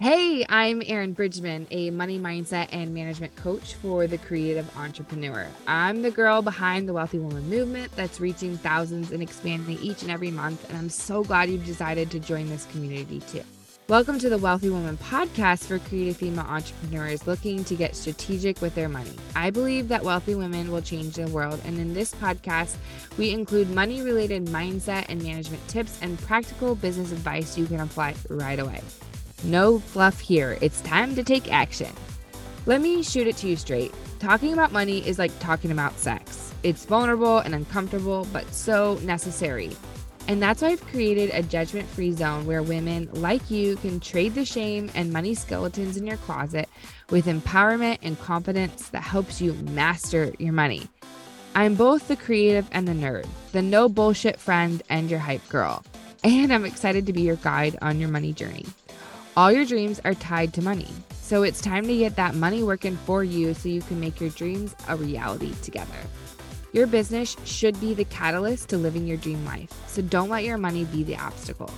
Hey, I'm Erinn Bridgman, a money mindset and management coach for the creative entrepreneur. I'm the girl behind the Wealthy Woman movement that's reaching thousands and expanding each and every month, and I'm so glad you've decided to join this community too. Welcome to the Wealthy Woman podcast for creative female entrepreneurs looking to get strategic with their money. I believe that wealthy women will change the world, and in this podcast, we include money related mindset and management tips and practical business advice you can apply right away. No fluff here. It's time to take action. Let me shoot it to you straight. Talking about money is like talking about sex. It's vulnerable and uncomfortable, but so necessary. And that's why I've created a judgment free zone where women like you can trade the shame and money skeletons in your closet with empowerment and confidence that helps you master your money. I'm both the creative and the nerd, the no bullshit friend and your hype girl. And I'm excited to be your guide on your money journey. All your dreams are tied to money. So it's time to get that money working for you so you can make your dreams a reality together. Your business should be the catalyst to living your dream life. So don't let your money be the obstacle.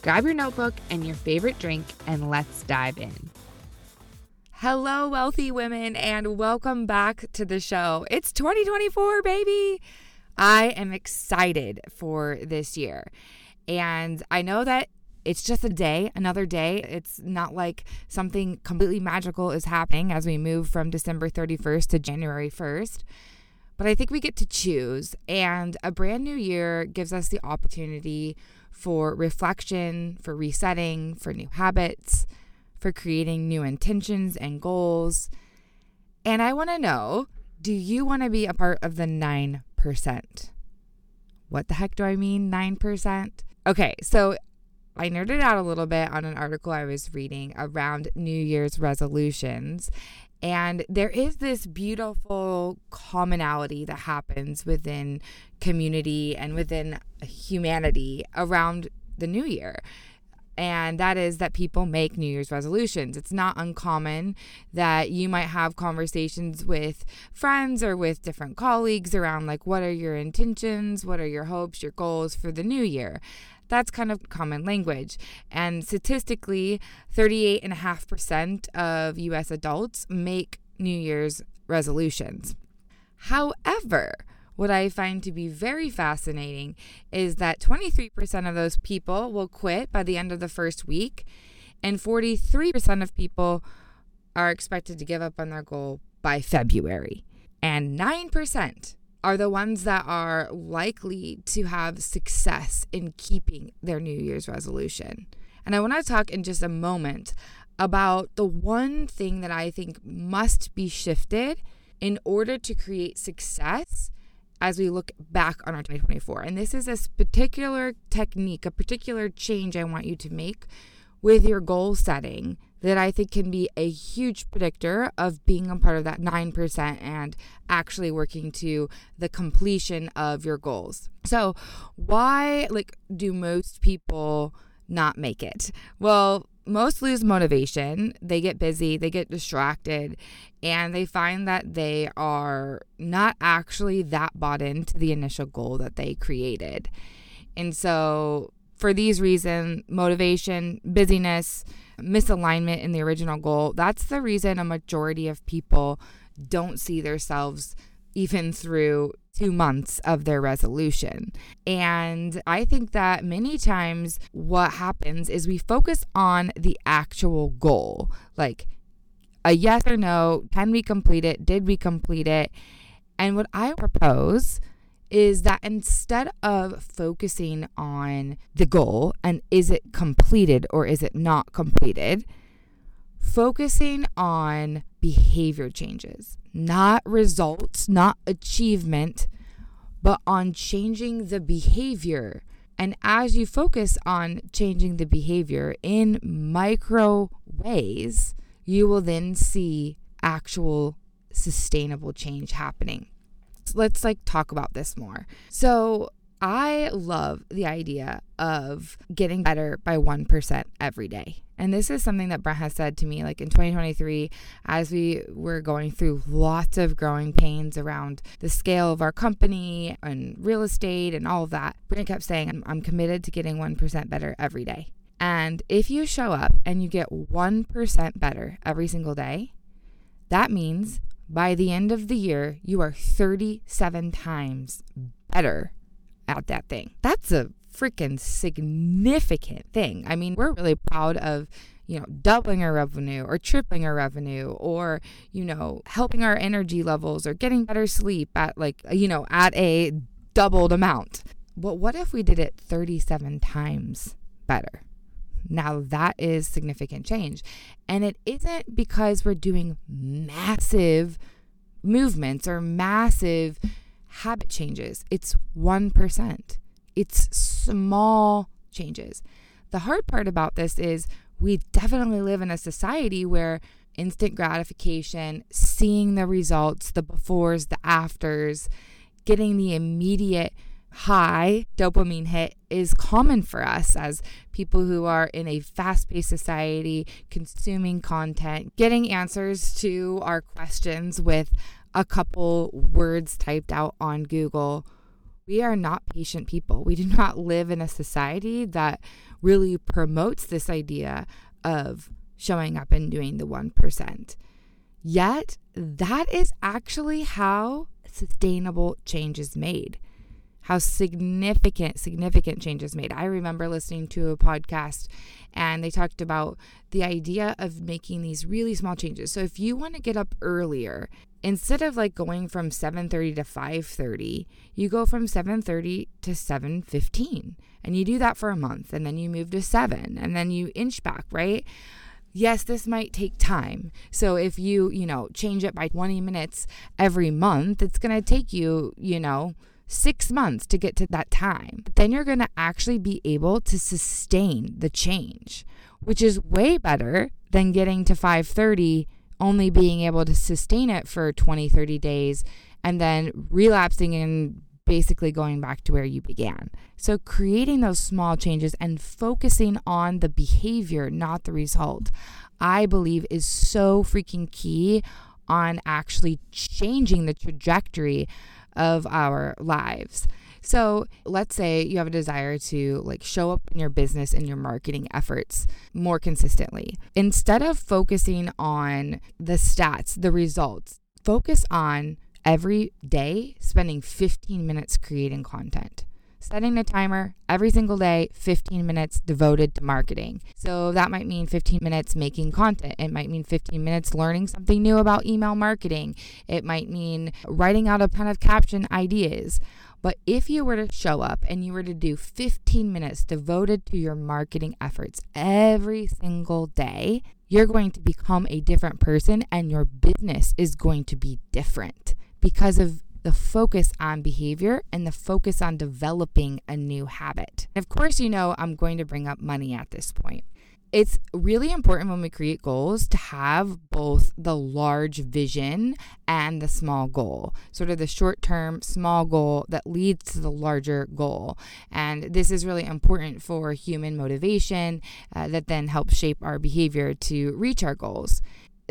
Grab your notebook and your favorite drink and let's dive in. Hello, wealthy women, and welcome back to the show. It's 2024, baby. I am excited for this year. And I know that it's just a day, another day. It's not like something completely magical is happening as we move from December 31st to January 1st. But I think we get to choose, and a brand new year gives us the opportunity for reflection, for resetting, for new habits, for creating new intentions and goals. And I want to know do you want to be a part of the 9%? What the heck do I mean, 9%? Okay, so I nerded out a little bit on an article I was reading around New Year's resolutions. And there is this beautiful commonality that happens within community and within humanity around the new year. And that is that people make New Year's resolutions. It's not uncommon that you might have conversations with friends or with different colleagues around, like, what are your intentions? What are your hopes, your goals for the new year? That's kind of common language. And statistically, 38.5% of US adults make New Year's resolutions. However, what I find to be very fascinating is that 23% of those people will quit by the end of the first week, and 43% of people are expected to give up on their goal by February. And 9% are the ones that are likely to have success in keeping their New Year's resolution. And I want to talk in just a moment about the one thing that I think must be shifted in order to create success as we look back on our 2024. And this is a particular technique, a particular change I want you to make with your goal setting that I think can be a huge predictor of being a part of that 9% and actually working to the completion of your goals. So, why like do most people not make it? Well, most lose motivation. They get busy, they get distracted, and they find that they are not actually that bought into the initial goal that they created. And so for these reasons motivation, busyness, misalignment in the original goal that's the reason a majority of people don't see themselves even through two months of their resolution. And I think that many times what happens is we focus on the actual goal like a yes or no, can we complete it? Did we complete it? And what I propose is that instead of focusing on the goal and is it completed or is it not completed, focusing on behavior changes, not results, not achievement, but on changing the behavior. And as you focus on changing the behavior in micro ways, you will then see actual sustainable change happening let's like talk about this more. So, I love the idea of getting better by 1% every day. And this is something that Brent has said to me like in 2023 as we were going through lots of growing pains around the scale of our company and real estate and all of that. Brent kept saying, I'm, I'm committed to getting 1% better every day. And if you show up and you get 1% better every single day, that means by the end of the year, you are 37 times better at that thing. That's a freaking significant thing. I mean, we're really proud of you know, doubling our revenue or tripling our revenue or, you know, helping our energy levels or getting better sleep at like, you know, at a doubled amount. But what if we did it 37 times better? Now that is significant change. And it isn't because we're doing massive movements or massive habit changes. It's 1%. It's small changes. The hard part about this is we definitely live in a society where instant gratification, seeing the results, the befores, the afters, getting the immediate high dopamine hit is common for us as people who are in a fast paced society, consuming content, getting answers to our questions with a couple words typed out on Google. We are not patient people. We do not live in a society that really promotes this idea of showing up and doing the 1%. Yet, that is actually how sustainable change is made how significant, significant changes made. I remember listening to a podcast and they talked about the idea of making these really small changes. So if you want to get up earlier, instead of like going from 7:30 to 5:30, you go from 7:30 to 7:15. And you do that for a month and then you move to 7 and then you inch back, right? Yes, this might take time. So if you, you know, change it by 20 minutes every month, it's going to take you, you know, six months to get to that time. Then you're going to actually be able to sustain the change, which is way better than getting to 530, only being able to sustain it for 20, 30 days, and then relapsing and basically going back to where you began. So, creating those small changes and focusing on the behavior, not the result, I believe is so freaking key on actually changing the trajectory of our lives. So, let's say you have a desire to like show up in your business and your marketing efforts more consistently. Instead of focusing on the stats, the results, focus on every day spending 15 minutes creating content setting a timer every single day, 15 minutes devoted to marketing. So that might mean 15 minutes making content. It might mean 15 minutes learning something new about email marketing. It might mean writing out a ton of caption ideas. But if you were to show up and you were to do 15 minutes devoted to your marketing efforts every single day, you're going to become a different person and your business is going to be different because of the focus on behavior and the focus on developing a new habit. of course, you know, I'm going to bring up money at this point. It's really important when we create goals to have both the large vision and the small goal, sort of the short term small goal that leads to the larger goal. And this is really important for human motivation uh, that then helps shape our behavior to reach our goals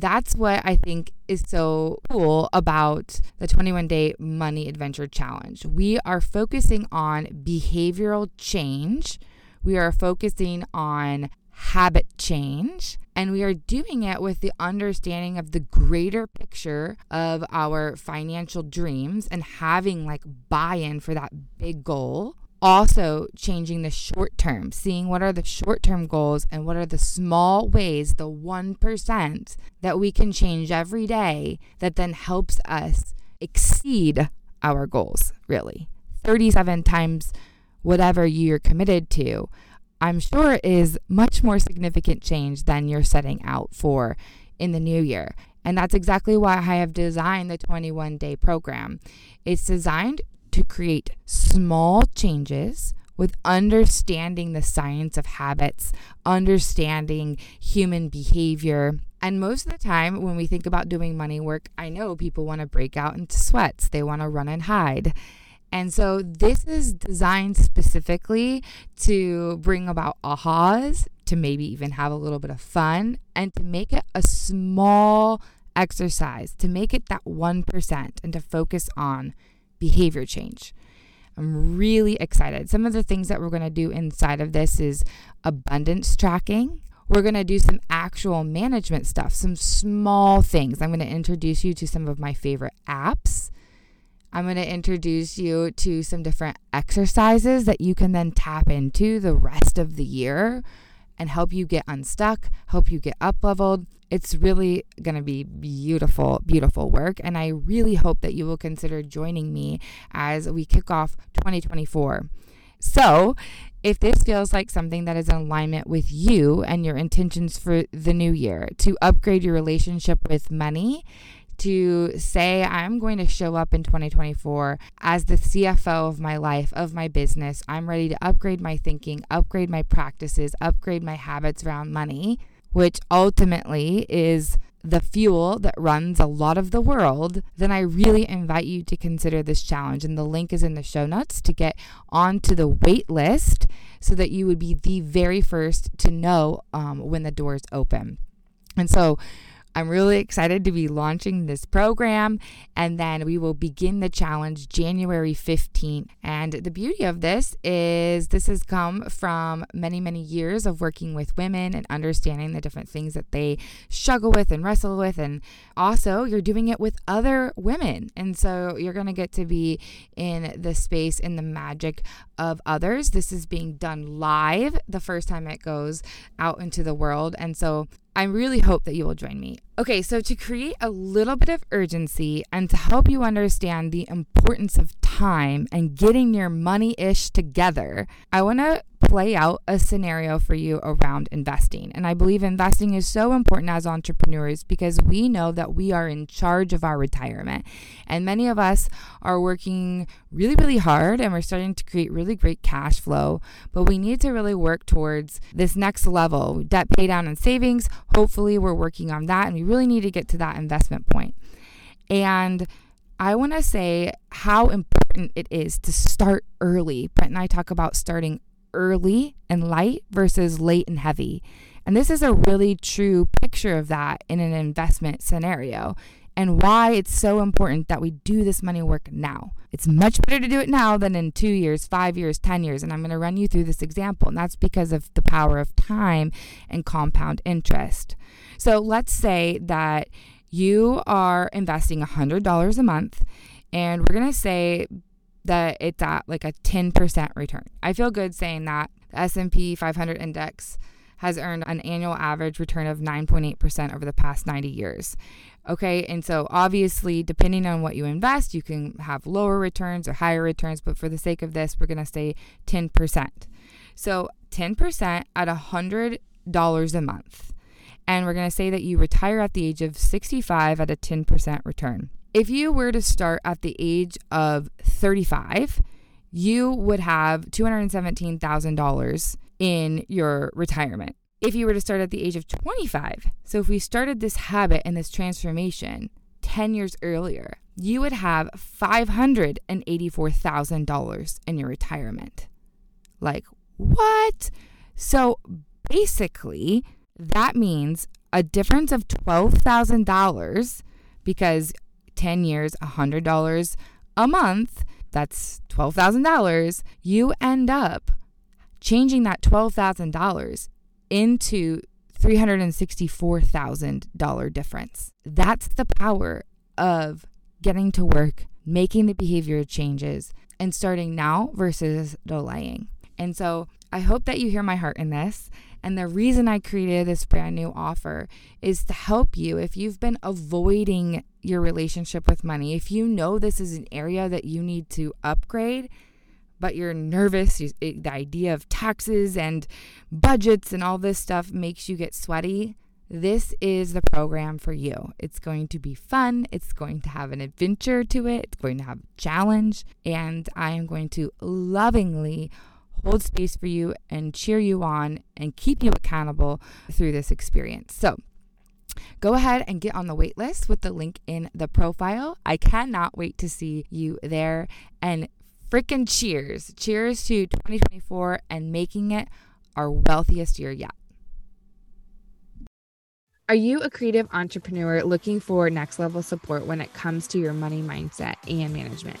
that's what I think is so cool about the 21 day money adventure challenge. We are focusing on behavioral change, we are focusing on habit change, and we are doing it with the understanding of the greater picture of our financial dreams and having like buy in for that big goal also changing the short term, seeing what are the short term goals and what are the small ways, the 1% that we can change every day that then helps us exceed our goals, really. 37 times whatever you're committed to, I'm sure is much more significant change than you're setting out for in the new year. And that's exactly why I have designed the 21 day program. It's designed to create small changes with understanding the science of habits, understanding human behavior. And most of the time, when we think about doing money work, I know people want to break out into sweats, they want to run and hide. And so, this is designed specifically to bring about ahas, to maybe even have a little bit of fun, and to make it a small exercise, to make it that 1% and to focus on behavior change. I'm really excited. Some of the things that we're going to do inside of this is abundance tracking. We're going to do some actual management stuff, some small things. I'm going to introduce you to some of my favorite apps. I'm going to introduce you to some different exercises that you can then tap into the rest of the year and help you get unstuck, help you get up leveled. It's really going to be beautiful, beautiful work. And I really hope that you will consider joining me as we kick off 2024. So, if this feels like something that is in alignment with you and your intentions for the new year to upgrade your relationship with money, to say I'm going to show up in 2024 as the CFO of my life, of my business. I'm ready to upgrade my thinking, upgrade my practices, upgrade my habits around money, which ultimately is the fuel that runs a lot of the world, then I really invite you to consider this challenge. And the link is in the show notes to get onto the wait list so that you would be the very first to know um, when the doors open. And so, I'm really excited to be launching this program, and then we will begin the challenge January 15th. And the beauty of this is this has come from many, many years of working with women and understanding the different things that they struggle with and wrestle with. And also, you're doing it with other women. And so you're going to get to be in the space, in the magic of others. This is being done live the first time it goes out into the world. And so I really hope that you will join me. Okay, so to create a little bit of urgency and to help you understand the importance of time and getting your money ish together, I want to play out a scenario for you around investing. And I believe investing is so important as entrepreneurs because we know that we are in charge of our retirement. And many of us are working really, really hard and we're starting to create really great cash flow. But we need to really work towards this next level debt pay down and savings. Hopefully, we're working on that and we really need to get to that investment point. And I want to say how important it is to start early. Brent and I talk about starting early and light versus late and heavy. And this is a really true picture of that in an investment scenario and why it's so important that we do this money work now. It's much better to do it now than in two years, five years, 10 years. And I'm going to run you through this example. And that's because of the power of time and compound interest. So let's say that you are investing $100 a month, and we're going to say that it's at like a 10% return. I feel good saying that the S&P 500 index has earned an annual average return of 9.8% over the past 90 years. Okay, and so obviously, depending on what you invest, you can have lower returns or higher returns, but for the sake of this, we're gonna say 10%. So 10% at $100 a month. And we're gonna say that you retire at the age of 65 at a 10% return. If you were to start at the age of 35, you would have $217,000 in your retirement. If you were to start at the age of 25, so if we started this habit and this transformation 10 years earlier, you would have $584,000 in your retirement. Like, what? So basically, that means a difference of $12,000 because 10 years, $100 a month, that's $12,000, you end up changing that $12,000 into $364,000 difference. That's the power of getting to work, making the behavior changes, and starting now versus delaying. And so I hope that you hear my heart in this and the reason I created this brand new offer is to help you if you've been avoiding your relationship with money, if you know this is an area that you need to upgrade, but you're nervous, the idea of taxes and budgets and all this stuff makes you get sweaty. This is the program for you. It's going to be fun. It's going to have an adventure to it. It's going to have a challenge. And I am going to lovingly hold space for you and cheer you on and keep you accountable through this experience. So, Go ahead and get on the wait list with the link in the profile. I cannot wait to see you there. And freaking cheers. Cheers to 2024 and making it our wealthiest year yet. Are you a creative entrepreneur looking for next level support when it comes to your money mindset and management?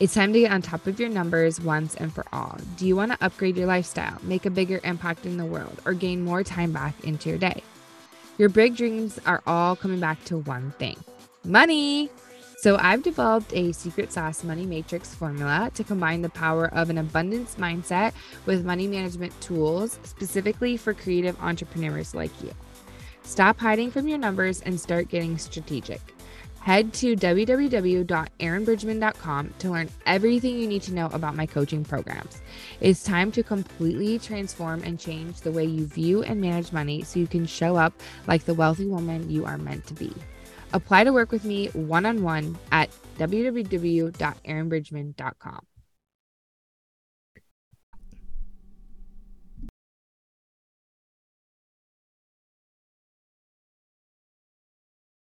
It's time to get on top of your numbers once and for all. Do you want to upgrade your lifestyle, make a bigger impact in the world, or gain more time back into your day? Your big dreams are all coming back to one thing money. So, I've developed a secret sauce money matrix formula to combine the power of an abundance mindset with money management tools specifically for creative entrepreneurs like you. Stop hiding from your numbers and start getting strategic. Head to www.erinbridgman.com to learn everything you need to know about my coaching programs. It's time to completely transform and change the way you view and manage money so you can show up like the wealthy woman you are meant to be. Apply to work with me one on one at www.erinbridgman.com.